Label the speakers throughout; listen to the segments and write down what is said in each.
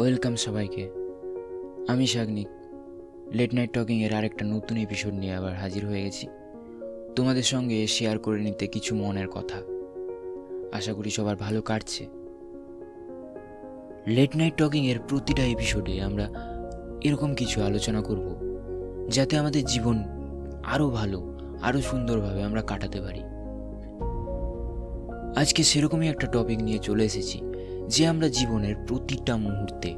Speaker 1: Welcome সবাইকে। আমি Sagnik. Late night টকিংয়ের আরেকটা নতুন এপিসোড নিয়ে আবার হাজির হয়ে গেছি। তোমাদের সঙ্গে শেয়ার করে নিতে কিছু মনের কথা। আশা করি সবার ভালো কাটছে। লেট নাইট টকিংয়ের প্রতিটা এপিসোডে আমরা এরকম কিছু আলোচনা করব, যাতে আমাদের জীবন আরও ভালো, আরও সুন্দরভাবে আমরা কাটাতে পারি। আজকে সেরকমই একটা টপিক নিয়ে চলে এসেছি। যে আমরা জীবনের প্রতিটা মুহূর্তে,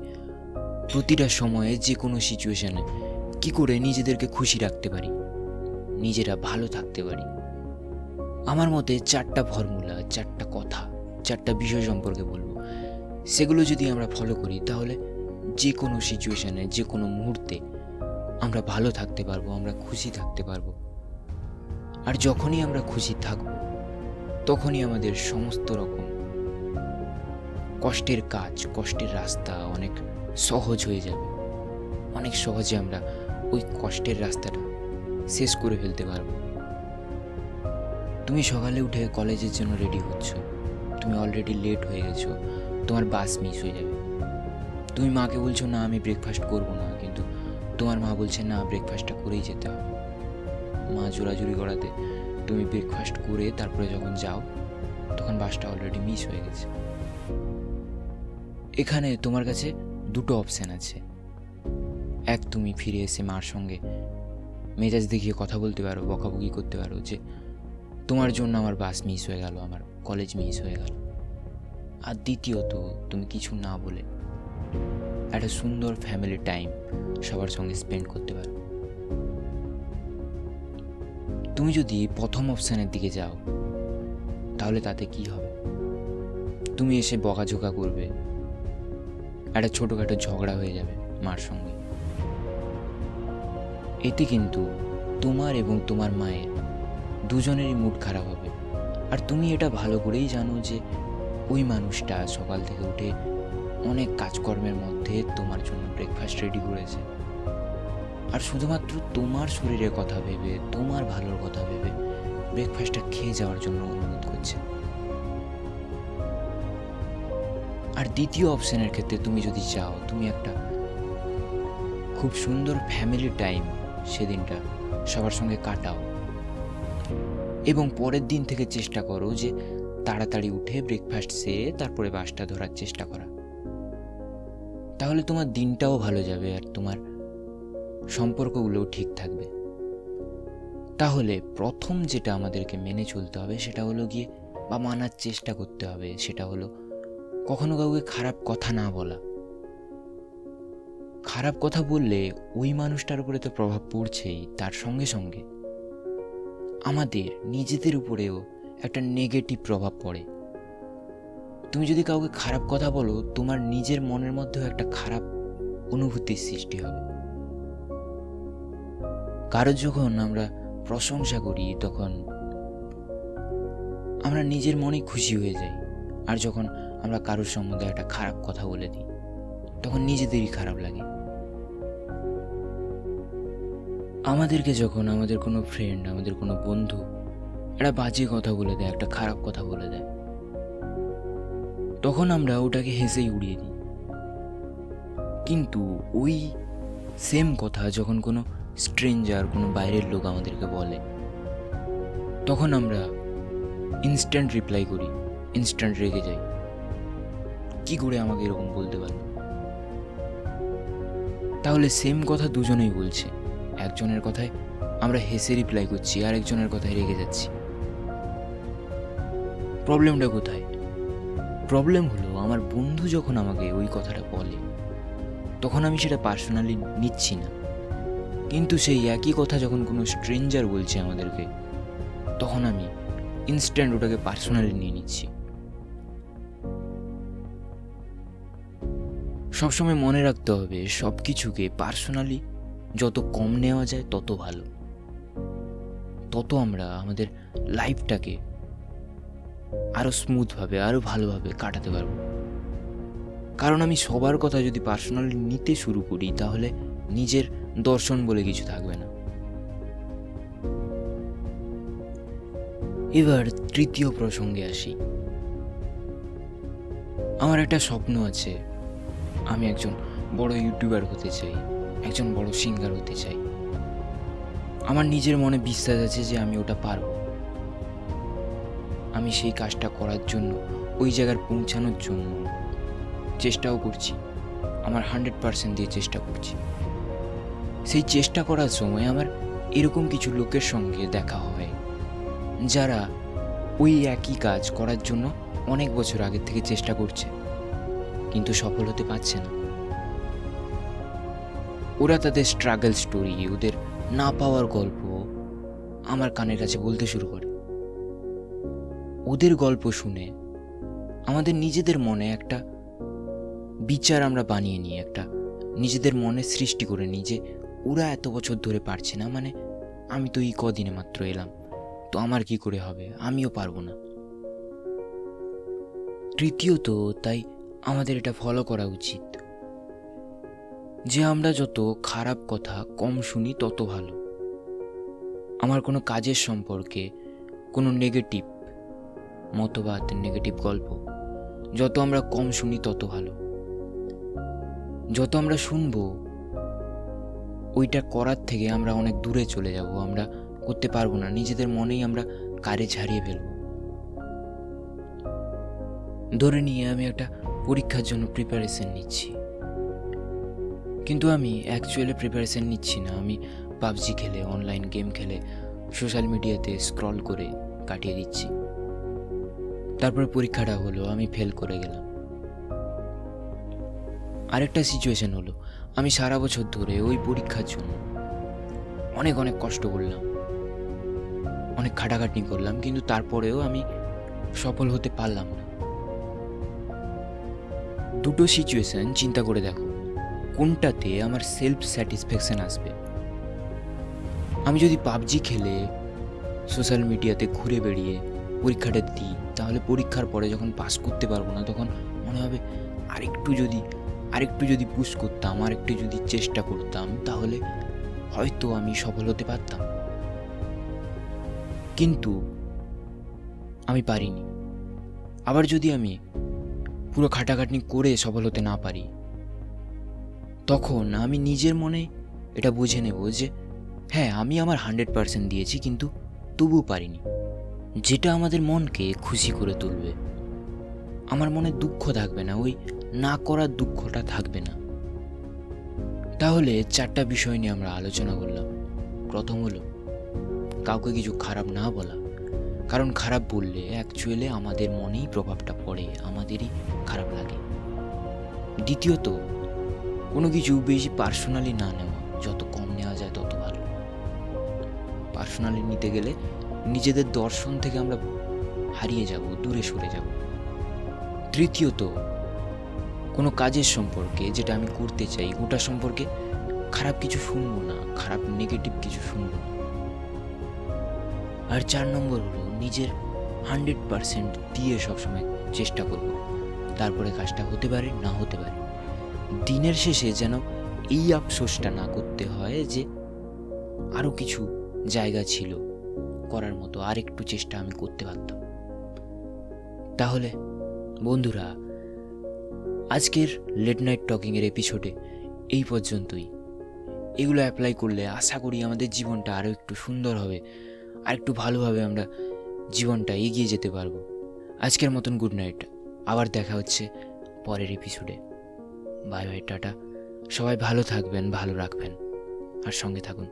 Speaker 1: প্রতিটা সময়ে যে কোনো সিচুয়েশানে কি করে নিজেদেরকে খুশি রাখতে পারি, নিজেরা ভালো থাকতে পারি। আমার মতে চারটা ফর্মুলা চারটা কথা, চারটা বিষয় সম্পর্কে বলব। সেগুলো যদি আমরা ফলো করি, তাহলে যে কোনো সিচুয়েশানে যে কোনো মুহূর্তে আমরা ভালো থাকতে পারব, আমরা খুশি থাকতে পারব। আর যখনই আমরা খুশি থাকব, তখনই আমাদের সমস্ত রকম কষ্টের কাজ, কষ্টের রাস্তা অনেক সহজ হয়ে যাবে। অনেক সহজে আমরা ওই কষ্টের রাস্তাটা শেষ করে ফেলতে পারব। তুমি সকালে উঠে কলেজের জন্য রেডি হচ্ছ। তুমি অলরেডি লেট হয়ে গেছো। তোমার বাস মিস হয়ে যাবে। তুমি মাকে বলছো, না, আমি ব্রেকফাস্ট করব না। কিন্তু তোমার মা বলছে, না ব্রেকফাস্টটা করেই যেতে হবে। মা জোরাজুরি করাতে তুমি ব্রেকফাস্ট করে তারপরে যখন যাও, তখন বাসটা অলরেডি মিস হয়ে গেছে। এখানে তোমার কাছে দুটো অপশান আছে। এক, তুমি ফিরে এসে মার সঙ্গে মেজাজ দেখিয়ে কথা বলতে পারো, বকাবকি করতে পারো যে, তোমার জন্য আমার বাস মিস হয়ে গেল, আমার কলেজ মিস হয়ে গেল। আর দ্বিতীয়ত, তুমি কিছু না বলে একটা সুন্দর ফ্যামিলি টাইম সবার সঙ্গে স্পেন্ড করতে পারো। তুমি যদি প্রথম অপশানের দিকে যাও, তাহলে তাতে কি হবে? তুমি এসে বকাঝোকা করবে একটা ছোটোখাটো ঝগড়া হয়ে যাবে মার সঙ্গে। এতে কিন্তু তোমার এবং তোমার মায়ের দুজনেরই মুড খারাপ হবে। আর তুমি এটা ভালো করেই জানো যে ওই মানুষটা সকাল থেকে উঠে অনেক কাজকর্মের মধ্যে তোমার জন্য ব্রেকফাস্ট রেডি করেছে। আর শুধুমাত্র তোমার শরীরের কথা ভেবে, তোমার ভালোর কথা ভেবে ব্রেকফাস্টটা খেয়ে যাওয়ার জন্য অনুরোধ করছে। আর দ্বিতীয় অপশনের ক্ষেত্রে তুমি যদি চাও, তুমি একটা খুব সুন্দর ফ্যামিলি টাইম সেদিনটা সবার সঙ্গে কাটাও। এবং পরের দিন থেকে চেষ্টা করো যে তাড়াতাড়ি উঠে ব্রেকফাস্ট সেরে তারপরে বাসটা ধরার চেষ্টা করা। তাহলে তোমার দিনটাও ভালো যাবে আর তোমার সম্পর্কগুলোও ঠিক থাকবে। তাহলে প্রথম যেটা আমাদেরকে মেনে চলতে হবে সেটা হলো গিয়ে বা মানার চেষ্টা করতে হবে, সেটা হলো কখনো কাউকে খারাপ কথা না বলা। খারাপ কথা বললে ওই মানুষটার উপরে তো প্রভাব পড়ছেই, তার সঙ্গে সঙ্গে। আমাদের, নিজেদের উপরেও একটা নেগেটিভ প্রভাব পড়ে। তুমি যদি কাউকে খারাপ কথা বলো, তোমার নিজের মনের মধ্যেও একটা খারাপ অনুভূতির সৃষ্টি হবে। কারও যখন আমরা প্রশংসা করি, তখন আমরা নিজের মনে খুশি হয়ে যাই। আর যখন আমরা কারোর সম্বন্ধে একটা খারাপ কথা বলে দিই। তখন নিজেদেরই খারাপ লাগে। আমাদেরকে যখন আমাদের কোনো ফ্রেন্ড আমাদের কোনো বন্ধু একটা বাজে কথা বলে দেয়, একটা খারাপ কথা বলে দেয়, তখন আমরা ওটাকে হেসেই উড়িয়ে দিই। কিন্তু ওই সেম কথা যখন কোনো স্ট্রেঞ্জার কোনো বাইরের লোক আমাদেরকে বলে, তখন আমরা ইনস্ট্যান্ট রিপ্লাই করি ইনস্ট্যান্ট রেগে যাই। কি করে আমাকে এরকম বলতে পারল তাহলে সেম কথা দুজনেই বলছে। একজনের কথায় আমরা হেসে রিপ্লাই করছি আর একজনের কথায় রেগে যাচ্ছি। প্রবলেমটা কোথায়? প্রবলেম হলো আমার বন্ধু যখন আমাকে ওই কথাটা বলে, তখন আমি সেটা পার্সোনালি নিচ্ছি না। কিন্তু সেই একই কথা যখন কোনো স্ট্রেঞ্জার বলছে আমাদেরকে, তখন আমি ইনস্ট্যান্ট ওটাকে পার্সোনালি নিয়ে নিচ্ছি। সবসময় মনে রাখতে হবে সব কিছুকে পার্সোনালি যত কম নেওয়া যায় তত ভালো। তত আমরা আমাদের লাইফটাকে আরও স্মুথভাবে আরও ভালোভাবে কাটাতে পারব। কারণ আমি সবার কথা যদি পার্সোনালি নিতে শুরু করি, তাহলে নিজের দর্শন বলে কিছু থাকবে না। এবার তৃতীয় প্রসঙ্গে আসি। আমার একটা স্বপ্ন আছে। আমি একজন বড় ইউটিউবার হতে চাই, একজন বড় সিঙ্গার হতে চাই। আমার নিজের মনে বিশ্বাস আছে যে আমি ওটা পারব। আমি সেই কাজটা করার জন্য, ওই জায়গার পৌঁছানোর জন্য চেষ্টাও করছি। আমার হান্ড্রেড পার্সেন্ট দিয়ে চেষ্টা করছি। সেই চেষ্টা করার সময় আমার এরকম কিছু লোকের সঙ্গে দেখা হয়, যারা ওই একই কাজ করার জন্য অনেক বছর আগের থেকে চেষ্টা করছে। কিন্তু সফল হতে পারছে না। ওরা তাদের স্ট্রাগল স্টোরি ওদের না পাওয়ার গল্প আমার কানের কাছে বলতে শুরু করে। ওদের গল্প শুনে আমাদের নিজেদের মনে একটা বিচার আমরা বানিয়ে নিই, একটা নিজেদের মনে সৃষ্টি করে নিই যে ওরা এত বছর ধরে পারছে না মানে আমি তো এই কদিনে মাত্র এলাম, তো আমার কি করে হবে? আমিও পারব না। তৃতীয়ত, তাই আমাদের এটা ফলো করা উচিত। যে আমরা যত খারাপ কথা কম শুনি, তত ভালো। আমার কোনো কাজের সম্পর্কে কোনো নেগেটিভ মতবাদ নেগেটিভ গল্প, যত আমরা কম শুনি, তত ভালো। যত আমরা শুনব, ওইটা করার থেকে আমরা অনেক দূরে চলে যাব, আমরা করতে পারব না, নিজেদের মনেই আমরা কারে ছাড়িয়ে ফেলব। ধরে নিয়ে আমি একটা পরীক্ষার জন্য প্রিপারেশন নিচ্ছি। কিন্তু আমি অ্যাকচুয়ালি প্রিপারেশন নিচ্ছি না। আমি পাবজি খেলে অনলাইন গেম খেলে সোশ্যাল মিডিয়াতে স্ক্রল করে কাটিয়ে দিচ্ছি। তারপরে পরীক্ষাটা হলো, আমি ফেল করে গেলাম। আরেকটা সিচুয়েশন হলো, আমি সারা বছর ধরে ওই পরীক্ষার জন্য অনেক অনেক কষ্ট করলাম। অনেক খাটাখাটনি করলাম, কিন্তু তারপরেও আমি সফল হতে পারলাম না। দুটো সিচুয়েশন চিন্তা করে দেখো। কোনটাতে আমার সেলফ স্যাটিসফ্যাকশান আসবে? আমি যদি পাবজি খেলে সোশ্যাল মিডিয়াতে ঘুরে বেড়িয়ে পরীক্ষাটা দিই, তাহলে পরীক্ষার পরে যখন পাস করতে পারব না, তখন মনে হবে আরেকটু যদি আরেকটু যদি পুশ করতাম, আরেকটু যদি চেষ্টা করতাম, তাহলে হয়তো আমি সফল হতে পারতাম। কিন্তু আমি পারিনি। আবার যদি আমি পুরো খাটাখাটনি করে সফল হতে না পারি। তখন আমি নিজের মনে এটা বুঝে নেব যে হ্যাঁ আমি আমার হান্ড্রেড পার্সেন্ট দিয়েছি, কিন্তু তবুও পারিনি। যেটা আমাদের মনকে খুশি করে তুলবে। আমার মনে দুঃখ থাকবে না, ওই না করার দুঃখটা থাকবে না। তাহলে চারটা বিষয় নিয়ে আমরা আলোচনা করলাম। প্রথম হলো, কাউকে কিছু খারাপ না বলা। কারণ খারাপ বললে অ্যাকচুয়ালি আমাদের মনেই প্রভাবটা পড়ে, আমাদেরই খারাপ লাগে। দ্বিতীয়ত, কোনো কিছু বেশি পার্সোনালি না নেওয়া, যত কম নেওয়া যায় তত ভালো। পার্সোনালি নিতে গেলে নিজেদের দর্শন থেকে আমরা হারিয়ে যাব, দূরে সরে যাব। তৃতীয়ত, কোনো কাজের সম্পর্কে যেটা আমি করতে চাই, ওটা সম্পর্কে খারাপ কিছু শুনব না, খারাপ নেগেটিভ কিছু শুনব না। আর চার নম্বর হলো নিজের হান্ড্রেড পারসেন্ট দিয়ে সবসময় চেষ্টা করব। তারপরে কাজটা হতে পারে, না হতে পারে। দিনের শেষে যেন এই আফসোসটা না করতে হয় যে আরও কিছু জায়গা ছিল করার মতো আর একটু চেষ্টা আমি করতে পারতাম। তাহলে বন্ধুরা, আজকের লেট নাইট টকিংয়ের এপিসোডে এই পর্যন্তই। এগুলো অ্যাপ্লাই করলে আশা করি আমাদের জীবনটা আরও একটু সুন্দর হবে আর একটু ভালোভাবে আমরা জীবনটা এগিয়ে যেতে পারব। আজকের মতন গুড নাইট আবার দেখা হচ্ছে পরের এপিসোডে বাই বাই টাটা। সবাই ভালো থাকবেন, ভালো রাখবেন। আর সঙ্গে থাকুন।